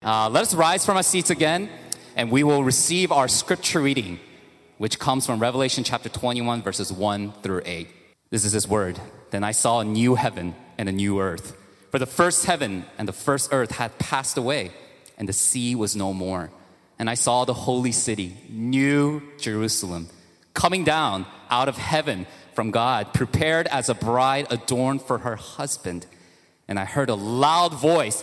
Uh, let us rise from our seats again, and we will receive our scripture reading, which comes from Revelation chapter 21, verses 1 through 8. This is His word. Then I saw a new heaven and a new earth. For the first heaven and the first earth had passed away, and the sea was no more. And I saw the holy city, New Jerusalem, coming down out of heaven from God, prepared as a bride adorned for her husband. And I heard a loud voice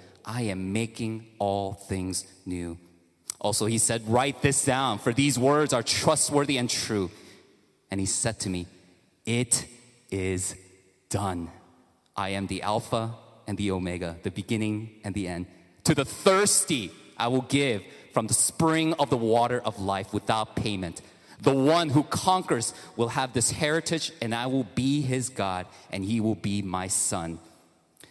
I am making all things new. Also, he said, Write this down, for these words are trustworthy and true. And he said to me, It is done. I am the Alpha and the Omega, the beginning and the end. To the thirsty, I will give from the spring of the water of life without payment. The one who conquers will have this heritage, and I will be his God, and he will be my son.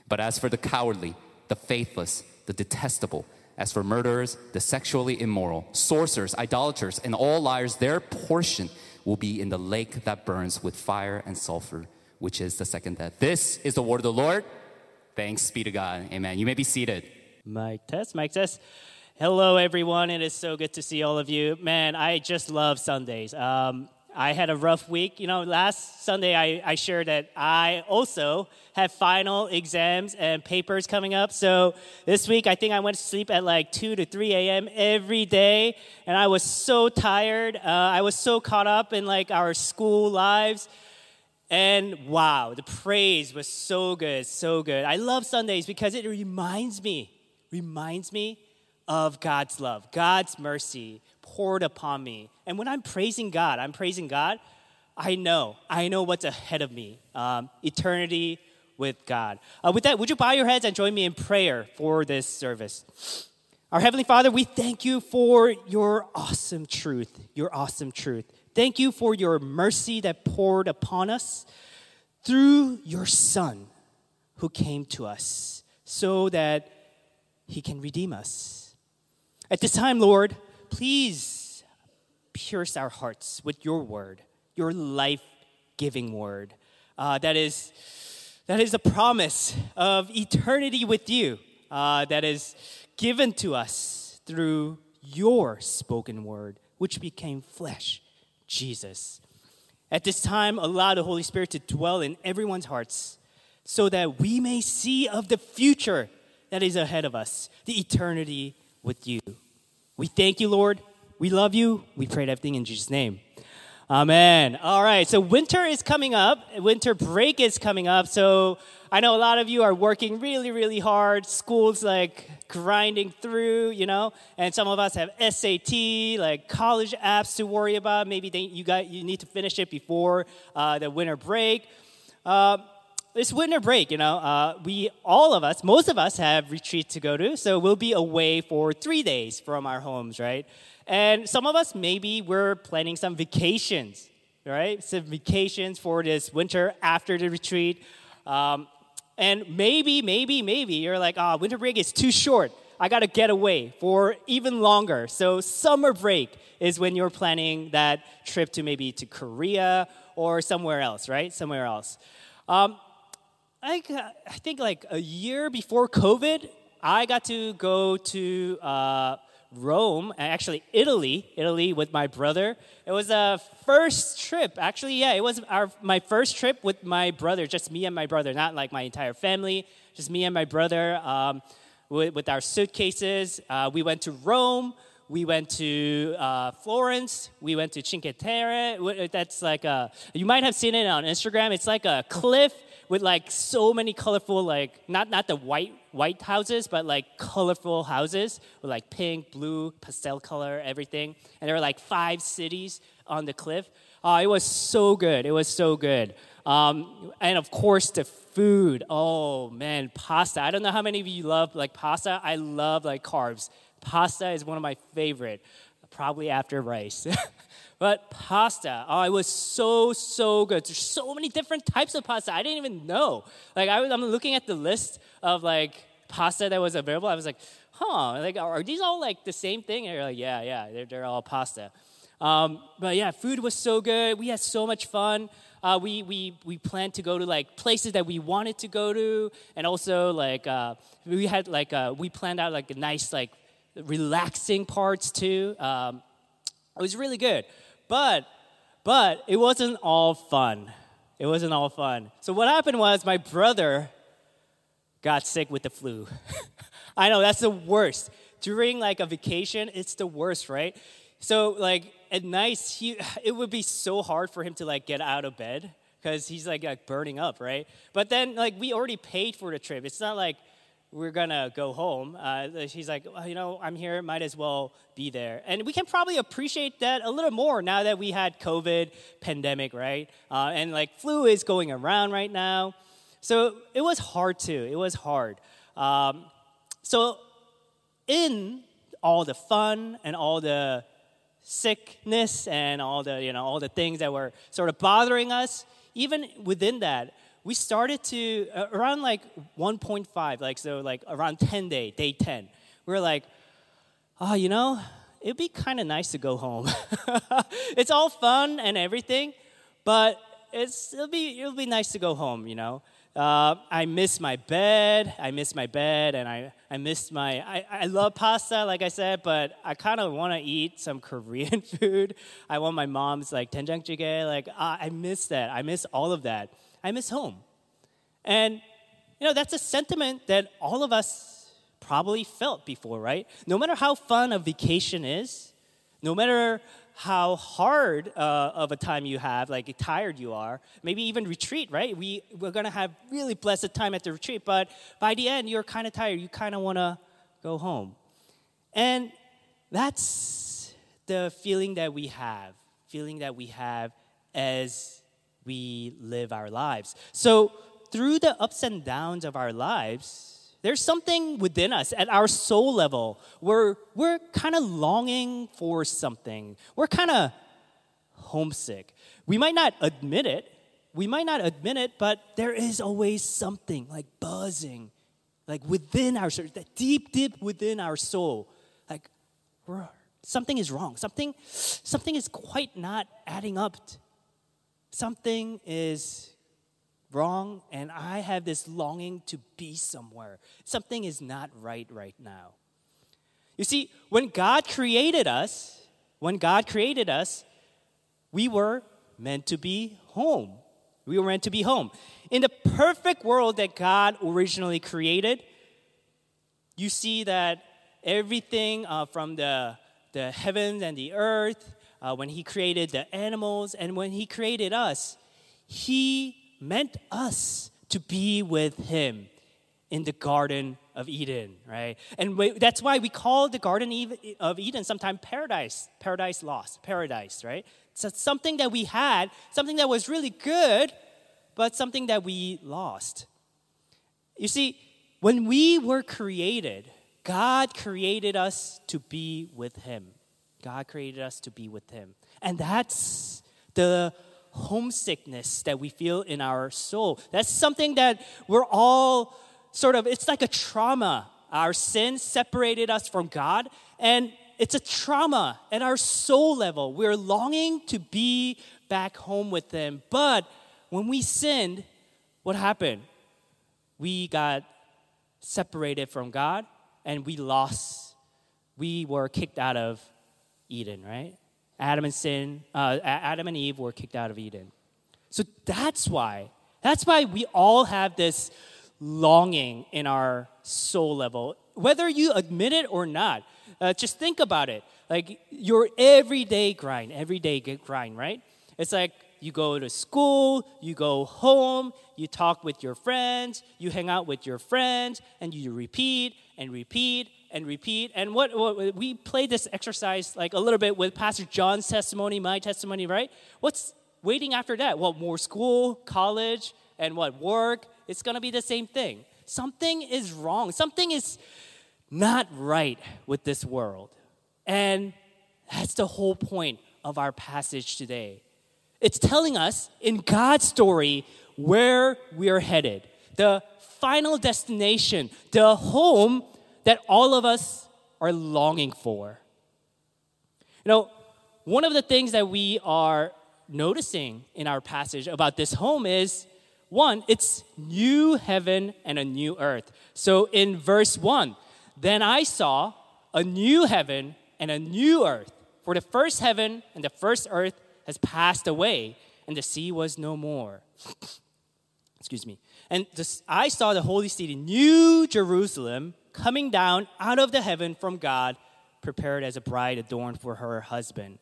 But as for the cowardly, the faithless, the detestable. As for murderers, the sexually immoral, sorcerers, idolaters, and all liars, their portion will be in the lake that burns with fire and sulfur, which is the second death. This is the word of the Lord. Thanks be to God. Amen. You may be seated. Mic test, mic test. Hello, everyone. It is so good to see all of you. Man, I just love Sundays. Um, I had a rough week. You know, last Sunday I, I shared that I also have final exams and papers coming up. So this week I think I went to sleep at like 2 to 3 a.m. every day. And I was so tired. Uh, I was so caught up in like our school lives. And wow, the praise was so good, so good. I love Sundays because it reminds me, reminds me of God's love, God's mercy poured upon me. And when I'm praising God, I'm praising God, I know, I know what's ahead of me um, eternity with God. Uh, with that, would you bow your heads and join me in prayer for this service? Our Heavenly Father, we thank you for your awesome truth, your awesome truth. Thank you for your mercy that poured upon us through your Son who came to us so that he can redeem us. At this time, Lord, please pierce our hearts with your word, your life giving word. Uh, that, is, that is a promise of eternity with you, uh, that is given to us through your spoken word, which became flesh, Jesus. At this time, allow the Holy Spirit to dwell in everyone's hearts so that we may see of the future that is ahead of us, the eternity with you. We thank you, Lord. We love you. We pray everything in Jesus' name. Amen. All right, so winter is coming up. Winter break is coming up. So I know a lot of you are working really, really hard. School's like grinding through, you know, and some of us have SAT, like college apps to worry about. Maybe they, you got you need to finish it before uh, the winter break. Uh, this winter break, you know, uh, we all of us, most of us have retreat to go to, so we'll be away for three days from our homes, right? And some of us maybe we're planning some vacations, right? Some vacations for this winter after the retreat. Um, and maybe, maybe, maybe you're like, oh, winter break is too short. I got to get away for even longer. So summer break is when you're planning that trip to maybe to Korea or somewhere else, right? Somewhere else. Um, I, I think like a year before COVID, I got to go to uh, Rome, actually Italy, Italy with my brother. It was a first trip. Actually, yeah, it was our my first trip with my brother, just me and my brother, not like my entire family, just me and my brother. Um, with, with, our suitcases, uh, we went to Rome. We went to uh, Florence. We went to Cinque Terre. That's like a, you might have seen it on Instagram. It's like a cliff with like so many colorful like not not the white white houses but like colorful houses with like pink blue pastel color everything. And there were like five cities on the cliff. Oh it was so good. It was so good. Um, and of course the food. Oh man pasta. I don't know how many of you love like pasta. I love like carbs. Pasta is one of my favorite, probably after rice. but pasta, oh, it was so so good. There's so many different types of pasta. I didn't even know. Like I was, I'm looking at the list of like pasta that was available. I was like, huh, like are these all like the same thing? And you're like, yeah, yeah, they're, they're all pasta. Um, but yeah, food was so good. We had so much fun. Uh, we, we, we planned to go to like places that we wanted to go to. And also like, uh, we had like, uh, we planned out like a nice like relaxing parts too. Um, it was really good. But, but it wasn't all fun. It wasn't all fun. So what happened was my brother got sick with the flu. I know that's the worst. During like a vacation, it's the worst, right? So like at night, he it would be so hard for him to like get out of bed because he's like, like burning up, right? But then like we already paid for the trip. It's not like we're gonna go home. Uh, she's like, well, you know, I'm here, might as well be there. And we can probably appreciate that a little more now that we had COVID pandemic, right? Uh, and like flu is going around right now. So it was hard too. It was hard. Um, so in all the fun and all the sickness and all the you know all the things that were sort of bothering us even within that we started to uh, around like 1.5 like so like around 10 day day 10 we were like oh you know it'd be kind of nice to go home it's all fun and everything but it's it'll be it'll be nice to go home you know uh, I miss my bed. I miss my bed, and I, I miss my. I, I love pasta, like I said, but I kind of want to eat some Korean food. I want my mom's like doenjang jjigae. Like uh, I miss that. I miss all of that. I miss home, and you know that's a sentiment that all of us probably felt before, right? No matter how fun a vacation is, no matter how hard uh, of a time you have, like tired you are, maybe even retreat, right? We, we're gonna have really blessed time at the retreat, but by the end, you're kind of tired. You kind of wanna go home. And that's the feeling that we have, feeling that we have as we live our lives. So, through the ups and downs of our lives, there's something within us at our soul level where we're kind of longing for something. We're kind of homesick. We might not admit it. We might not admit it, but there is always something like buzzing, like within our soul, that deep, deep within our soul. Like something is wrong. Something, something is quite not adding up. Something is wrong, and I have this longing to be somewhere. Something is not right right now. You see, when God created us, when God created us, we were meant to be home. We were meant to be home. In the perfect world that God originally created, you see that everything uh, from the, the heavens and the earth, uh, when He created the animals, and when He created us, He meant us to be with him in the Garden of Eden, right? And we, that's why we call the Garden of Eden sometimes paradise, paradise lost, paradise, right? So something that we had, something that was really good, but something that we lost. You see, when we were created, God created us to be with Him. God created us to be with Him. And that's the homesickness that we feel in our soul. That's something that we're all sort of, it's like a trauma. Our sin separated us from God, and it's a trauma at our soul level. We're longing to be back home with Him. But when we sinned, what happened? We got separated from God and we lost, we were kicked out of Eden, right? Adam and sin, uh, Adam and Eve were kicked out of Eden. So that's why, that's why we all have this longing in our soul level, whether you admit it or not. Uh, just think about it, like your everyday grind, everyday grind, right? It's like you go to school, you go home, you talk with your friends, you hang out with your friends, and you repeat and repeat and repeat. And what, what we played this exercise like a little bit with Pastor John's testimony, my testimony, right? What's waiting after that? Well, more school, college, and what work? It's gonna be the same thing. Something is wrong. Something is not right with this world. And that's the whole point of our passage today. It's telling us in God's story where we're headed, the final destination, the home that all of us are longing for. You know, one of the things that we are noticing in our passage about this home is one, it's new heaven and a new earth. So in verse 1, then I saw a new heaven and a new earth. For the first heaven and the first earth has passed away, and the sea was no more. Excuse me. And this, I saw the holy city, New Jerusalem, coming down out of the heaven from God, prepared as a bride adorned for her husband.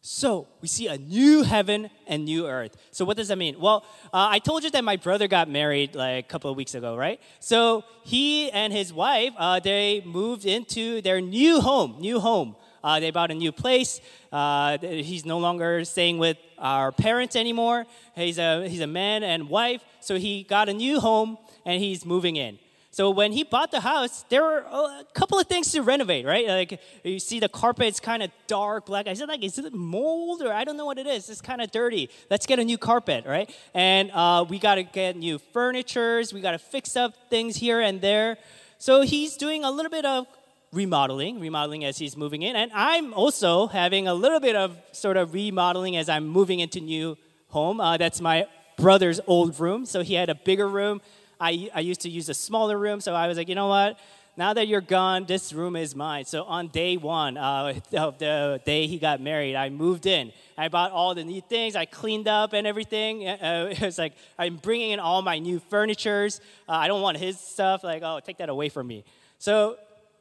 So we see a new heaven and new earth. So what does that mean? Well, uh, I told you that my brother got married like a couple of weeks ago, right? So he and his wife, uh, they moved into their new home, new home. Uh, they bought a new place. Uh, he's no longer staying with our parents anymore. He's a, he's a man and wife. So he got a new home and he's moving in. So when he bought the house, there were a couple of things to renovate, right? Like you see the carpet's kind of dark black. I said like, is it mold or I don't know what it is. It's kind of dirty. Let's get a new carpet, right? And uh, we got to get new furnitures. We got to fix up things here and there. So he's doing a little bit of remodeling, remodeling as he's moving in. And I'm also having a little bit of sort of remodeling as I'm moving into new home. Uh, that's my brother's old room. So he had a bigger room. I, I used to use a smaller room, so I was like, you know what? Now that you're gone, this room is mine. So on day one uh, of the day he got married, I moved in. I bought all the new things. I cleaned up and everything. Uh, it was like I'm bringing in all my new furnitures. Uh, I don't want his stuff. Like, oh, take that away from me. So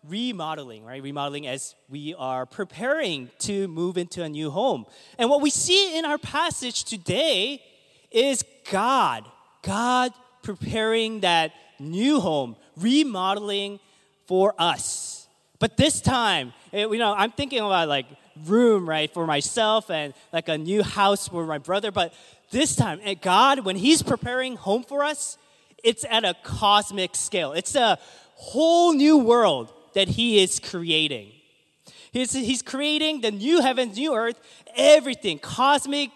remodeling, right? Remodeling as we are preparing to move into a new home. And what we see in our passage today is God. God preparing that new home, remodeling for us. But this time, eh, you know, I'm thinking about like room, right, for myself and like a new house for my brother. But this time, eh, God, when He's preparing home for us, it's at a cosmic scale. It's a whole new world that He is creating. He's, he's creating the new heavens, new earth, everything. Cosmic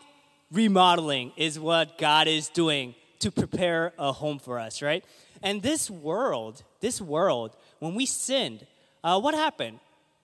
remodeling is what God is doing to prepare a home for us, right? And this world, this world, when we sinned, uh, what happened?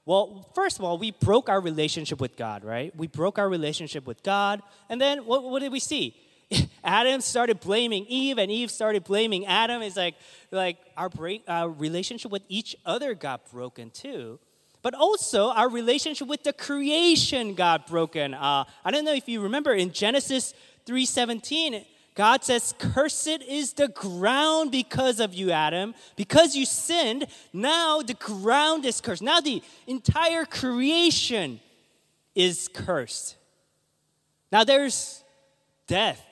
Well, first of all, we broke our relationship with God, right? We broke our relationship with God. And then what, what did we see? Adam started blaming Eve, and Eve started blaming Adam. It's like, like our, break, our relationship with each other got broken too. But also, our relationship with the creation got broken. Uh, I don't know if you remember in Genesis 3:17, God says, Cursed is the ground because of you, Adam. Because you sinned, now the ground is cursed. Now the entire creation is cursed. Now there's death.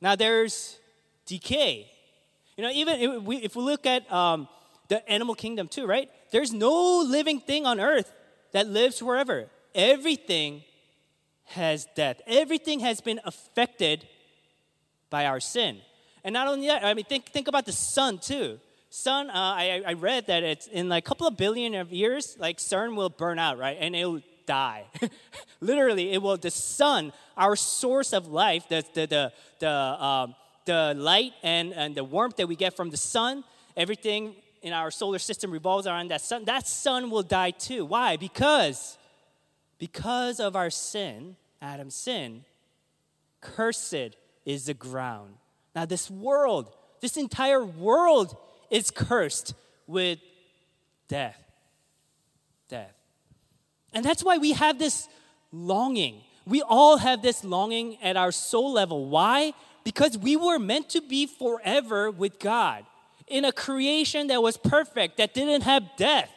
Now there's decay. You know, even if we, look at um, the animal kingdom too, right? There's no living thing on earth that lives forever. Everything has death, everything has been affected by our sin. And not only that, I mean, think, think about the sun too. Sun, uh, I, I read that it's in like a couple of billion of years, like sun will burn out, right? And it'll die. Literally, it will, the sun, our source of life, the, the, the, the, um, the light and, and the warmth that we get from the sun, everything in our solar system revolves around that sun. That sun will die too. Why? Because, because of our sin, Adam's sin, cursed is the ground. Now, this world, this entire world is cursed with death. Death. And that's why we have this longing. We all have this longing at our soul level. Why? Because we were meant to be forever with God in a creation that was perfect, that didn't have death.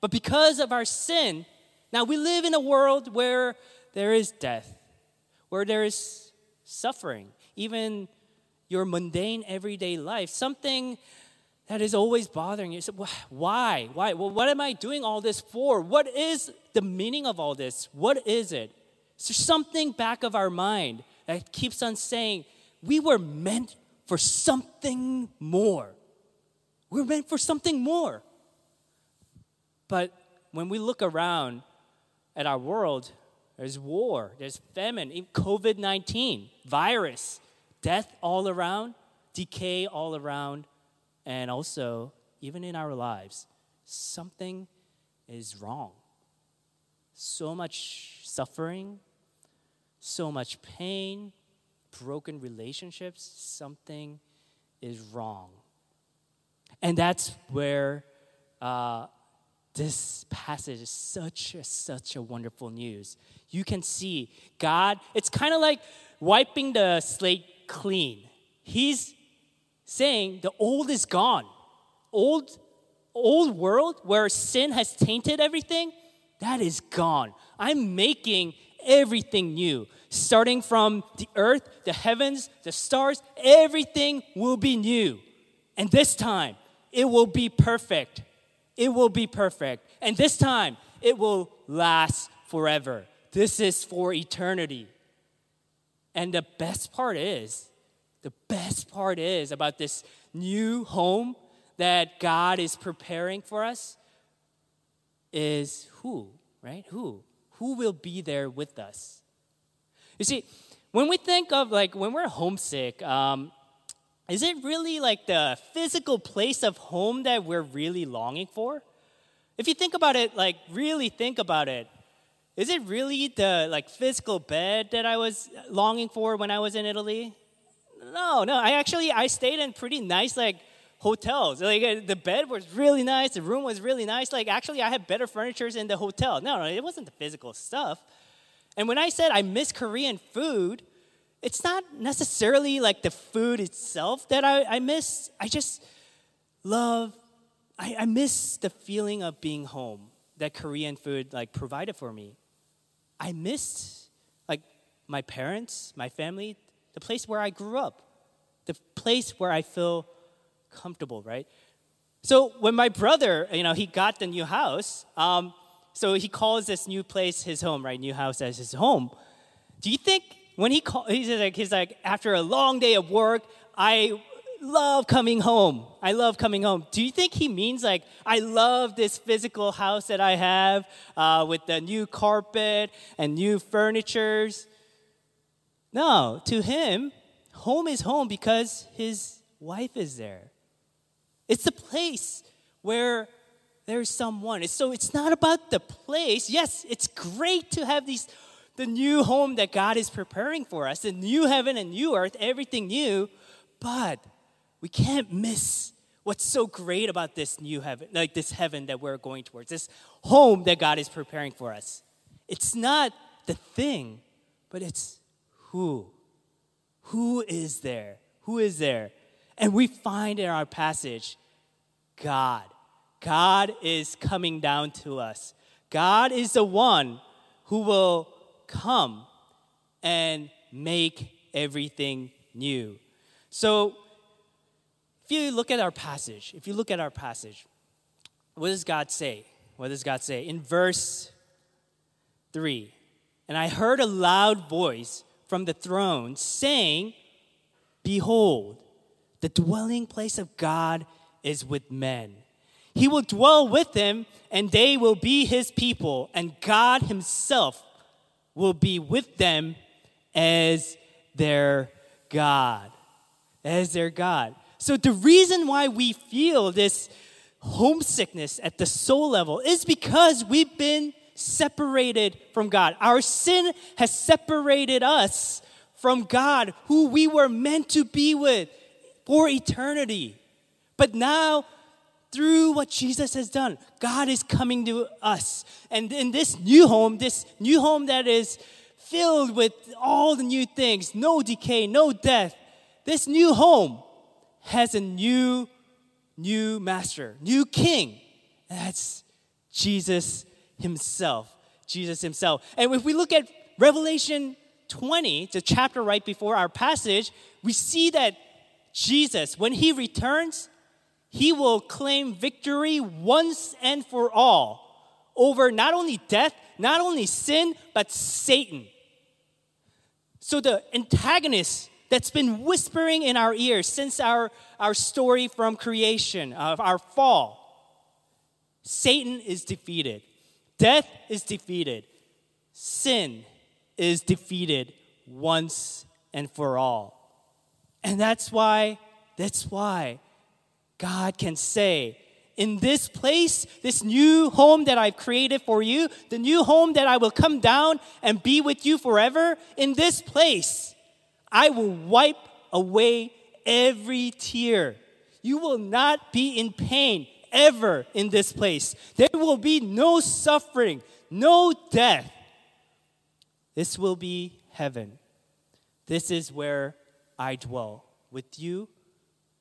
But because of our sin, now we live in a world where there is death, where there is suffering, even your mundane everyday life, something that is always bothering you. So why? Why? Well, what am I doing all this for? What is the meaning of all this? What is it? there something back of our mind that keeps on saying, we were meant for something more? We're meant for something more. But when we look around at our world, there's war, there's famine, COVID 19, virus, death all around, decay all around, and also, even in our lives, something is wrong. So much suffering, so much pain, broken relationships, something is wrong. And that's where uh, this passage is such such a wonderful news. You can see God, it's kind of like wiping the slate clean. He's saying the old is gone. Old, old world where sin has tainted everything, that is gone. I'm making everything new. Starting from the earth, the heavens, the stars, everything will be new. And this time, it will be perfect. It will be perfect. And this time, it will last forever. This is for eternity. And the best part is, the best part is about this new home that God is preparing for us is who, right? Who? Who will be there with us? You see, when we think of like when we're homesick, um, is it really like the physical place of home that we're really longing for? If you think about it, like really think about it, is it really the like physical bed that I was longing for when I was in Italy? No, no. I actually I stayed in pretty nice like hotels. Like uh, the bed was really nice, the room was really nice. Like actually I had better furnitures in the hotel. No, no, it wasn't the physical stuff. And when I said I miss Korean food, it's not necessarily like the food itself that I, I miss. I just love, I, I miss the feeling of being home that Korean food like provided for me. I missed like my parents, my family, the place where I grew up, the place where I feel comfortable, right? So when my brother, you know, he got the new house, um, so he calls this new place his home, right? New house as his home. Do you think when he call, he's like he's like after a long day of work, I love coming home. I love coming home. Do you think he means like I love this physical house that I have uh, with the new carpet and new furnitures? No, to him, home is home because his wife is there. It's the place where there's someone. So it's not about the place. Yes, it's great to have these the new home that God is preparing for us, the new heaven and new earth, everything new. But we can't miss what's so great about this new heaven, like this heaven that we're going towards, this home that God is preparing for us. It's not the thing, but it's who. Who is there? Who is there? And we find in our passage God. God is coming down to us. God is the one who will come and make everything new. So, if you look at our passage, if you look at our passage, what does God say? What does God say? In verse 3 And I heard a loud voice from the throne saying, Behold, the dwelling place of God is with men. He will dwell with them, and they will be his people, and God himself will be with them as their God. As their God. So, the reason why we feel this homesickness at the soul level is because we've been separated from God. Our sin has separated us from God, who we were meant to be with for eternity. But now through what Jesus has done, God is coming to us. And in this new home, this new home that is filled with all the new things, no decay, no death, this new home has a new, new master, new king. That's Jesus himself. Jesus himself. And if we look at Revelation 20, the chapter right before our passage, we see that Jesus, when he returns, he will claim victory once and for all over not only death, not only sin, but Satan. So the antagonist that's been whispering in our ears since our, our story from creation, of our fall, Satan is defeated, death is defeated, sin is defeated once and for all. And that's why, that's why God can say, in this place, this new home that I've created for you, the new home that I will come down and be with you forever, in this place, I will wipe away every tear. You will not be in pain ever in this place. There will be no suffering, no death. This will be heaven. This is where I dwell with you,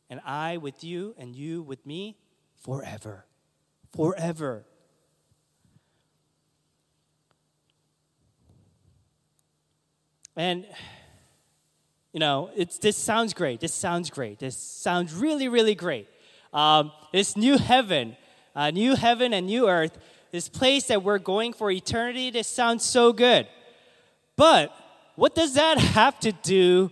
and I with you, and you with me forever. Forever. And, you know, it's, this sounds great. This sounds great. This sounds really, really great. Um, this new heaven, uh, new heaven and new earth, this place that we're going for eternity, this sounds so good. But what does that have to do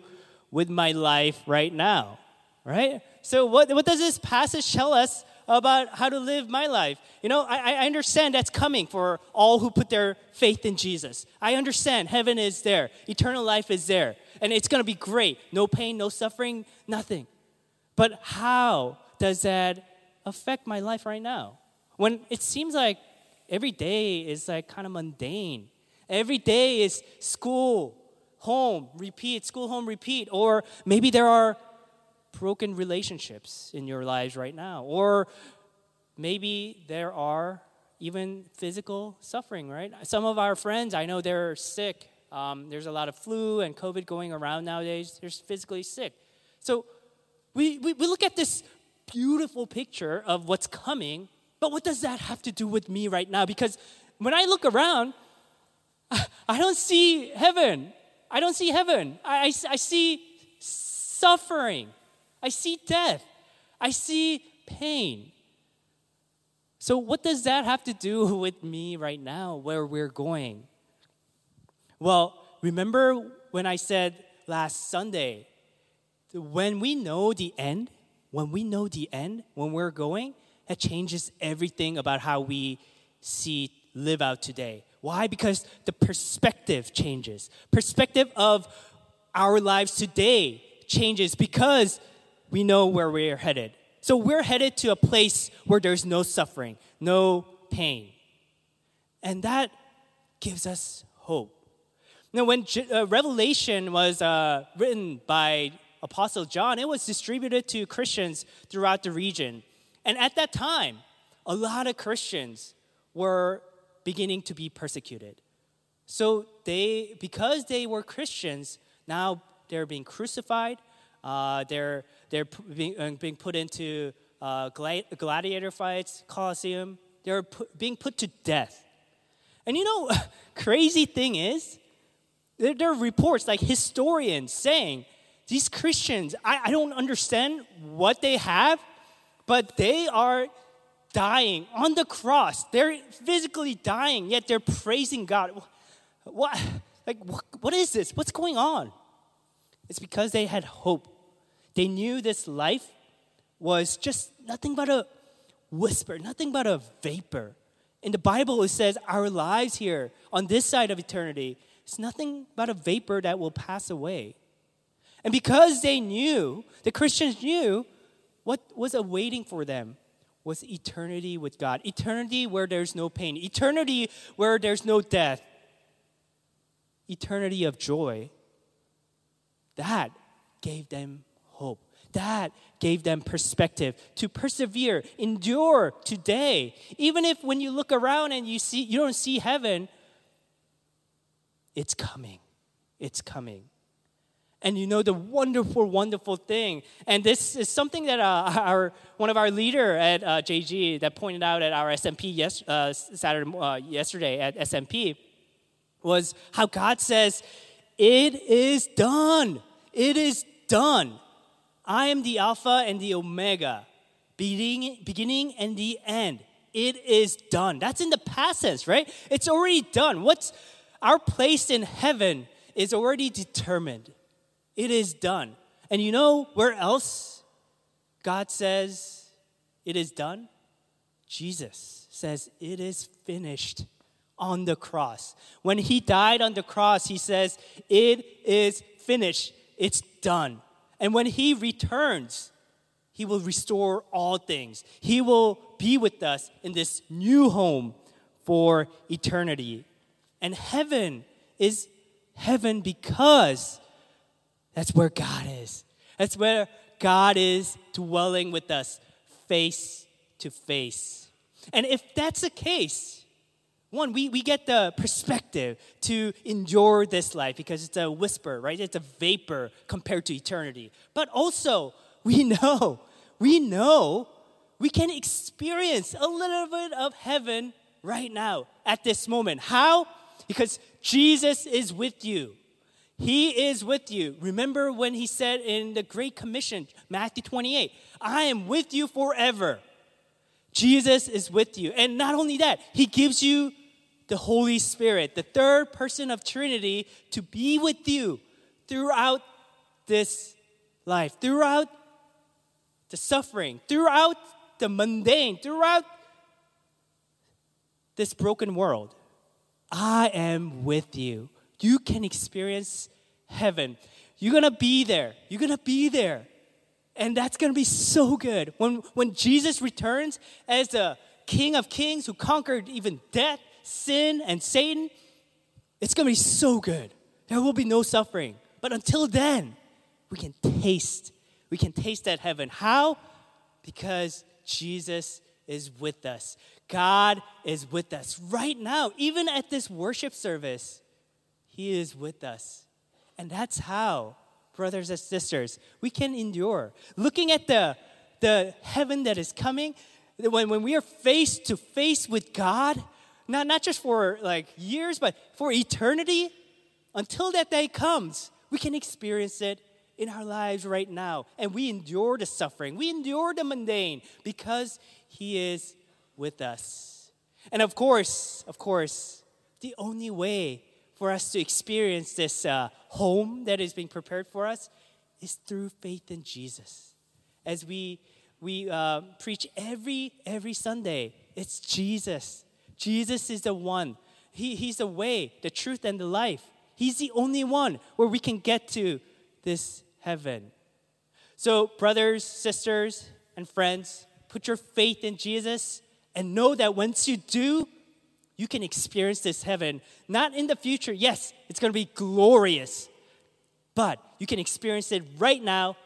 with my life right now? Right? So, what, what does this passage tell us about how to live my life. You know, I, I understand that's coming for all who put their faith in Jesus. I understand heaven is there, eternal life is there, and it's going to be great. No pain, no suffering, nothing. But how does that affect my life right now? When it seems like every day is like kind of mundane. Every day is school, home, repeat, school, home, repeat. Or maybe there are broken relationships in your lives right now. Or maybe there are even physical suffering, right? Some of our friends, I know they're sick. Um, there's a lot of flu and COVID going around nowadays. They're physically sick. So we, we, we look at this beautiful picture of what's coming, but what does that have to do with me right now? Because when I look around, I don't see heaven. I don't see heaven. I, I, I see suffering. I see death. I see pain. So, what does that have to do with me right now, where we're going? Well, remember when I said last Sunday, when we know the end, when we know the end, when we're going, that changes everything about how we see live out today. Why? Because the perspective changes. Perspective of our lives today changes because we know where we're headed. So we're headed to a place where there's no suffering, no pain. And that gives us hope. Now, when uh, Revelation was uh, written by Apostle John, it was distributed to Christians throughout the region. And at that time, a lot of Christians were beginning to be persecuted. So they, because they were Christians, now they're being crucified, they're they're being, uh, being put into uh, gladiator fights, Colosseum. They're being put to death. And you know, crazy thing is, there, there, are reports like historians saying these Christians, I, I don't understand what they have, but they are dying on the cross. They're physically dying, yet they're praising God. What, like, what, what is this? What's going on? It's because they had hope. They knew this life was just nothing but a whisper, nothing but a vapor. In the Bible, it says our lives here on this side of eternity is nothing but a vapor that will pass away. And because they knew, the Christians knew, what was awaiting for them was eternity with God. Eternity where there's no pain. Eternity where there's no death. Eternity of joy. That gave them hope. That gave them perspective to persevere, endure today. Even if when you look around and you see you don't see heaven, it's coming. It's coming. And you know the wonderful, wonderful thing, and this is something that uh, our one of our leader at uh, JG that pointed out at our SMP yes, uh, Saturday uh, yesterday at SMP was how God says, "It is done. It is done." I am the Alpha and the Omega, beginning, beginning and the end. It is done. That's in the past tense, right? It's already done. What's our place in heaven is already determined. It is done. And you know where else God says it is done? Jesus says, It is finished on the cross. When he died on the cross, he says, It is finished. It's done. And when he returns, he will restore all things. He will be with us in this new home for eternity. And heaven is heaven because that's where God is. That's where God is dwelling with us face to face. And if that's the case, one, we, we get the perspective to endure this life because it's a whisper, right? It's a vapor compared to eternity. But also, we know, we know we can experience a little bit of heaven right now at this moment. How? Because Jesus is with you. He is with you. Remember when he said in the Great Commission, Matthew 28, I am with you forever. Jesus is with you. And not only that, he gives you the Holy Spirit, the third person of Trinity, to be with you throughout this life, throughout the suffering, throughout the mundane, throughout this broken world. I am with you. You can experience heaven. You're gonna be there. You're gonna be there. And that's gonna be so good. When, when Jesus returns as the King of Kings who conquered even death, sin, and Satan, it's gonna be so good. There will be no suffering. But until then, we can taste. We can taste that heaven. How? Because Jesus is with us. God is with us right now, even at this worship service. He is with us. And that's how, brothers and sisters, we can endure. Looking at the, the heaven that is coming, when, when we are face to face with God, not, not just for like years, but for eternity, until that day comes, we can experience it in our lives right now. And we endure the suffering, we endure the mundane because He is with us. And of course, of course, the only way for us to experience this uh, home that is being prepared for us is through faith in Jesus. As we we uh, preach every every Sunday, it's Jesus. Jesus is the one. He, he's the way, the truth, and the life. He's the only one where we can get to this heaven. So, brothers, sisters, and friends, put your faith in Jesus and know that once you do, you can experience this heaven. Not in the future, yes, it's gonna be glorious, but you can experience it right now,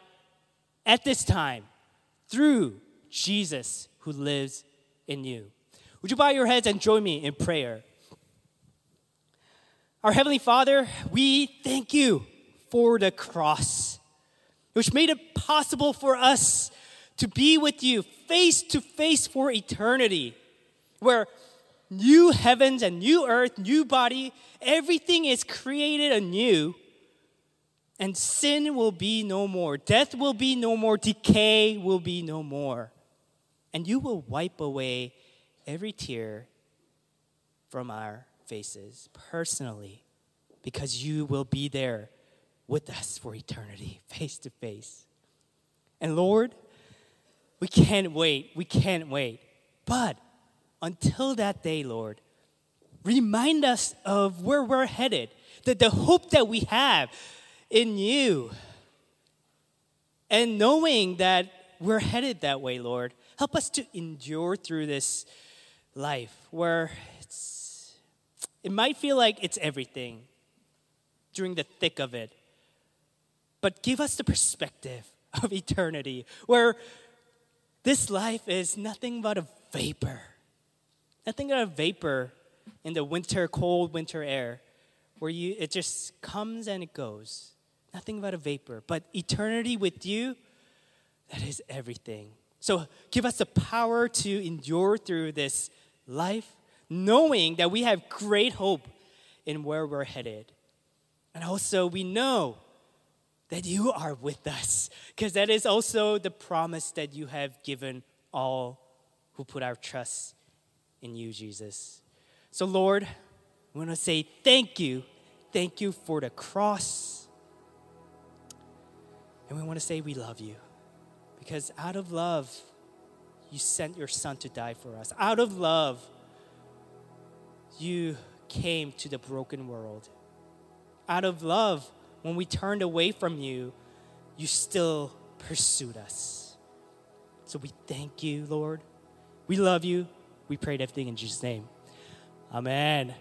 at this time, through Jesus who lives in you. Would you bow your heads and join me in prayer? Our Heavenly Father, we thank you for the cross which made it possible for us to be with you face to face for eternity, where new heavens and new earth, new body, everything is created anew, and sin will be no more, death will be no more, decay will be no more. And you will wipe away every tear from our faces personally because you will be there with us for eternity, face to face. And Lord, we can't wait. We can't wait. But until that day, Lord, remind us of where we're headed, that the hope that we have in you. And knowing that we're headed that way, Lord, help us to endure through this life where it's, it might feel like it's everything during the thick of it but give us the perspective of eternity where this life is nothing but a vapor. Nothing but a vapor in the winter, cold winter air where you, it just comes and it goes. Nothing but a vapor. But eternity with you, that is everything. So give us the power to endure through this life, knowing that we have great hope in where we're headed. And also, we know that you are with us, because that is also the promise that you have given all who put our trust in you, Jesus. So, Lord, we want to say thank you. Thank you for the cross. And we want to say we love you. Because out of love, you sent your son to die for us. Out of love, you came to the broken world. Out of love, when we turned away from you, you still pursued us. So we thank you, Lord. We love you. We prayed everything in Jesus' name. Amen.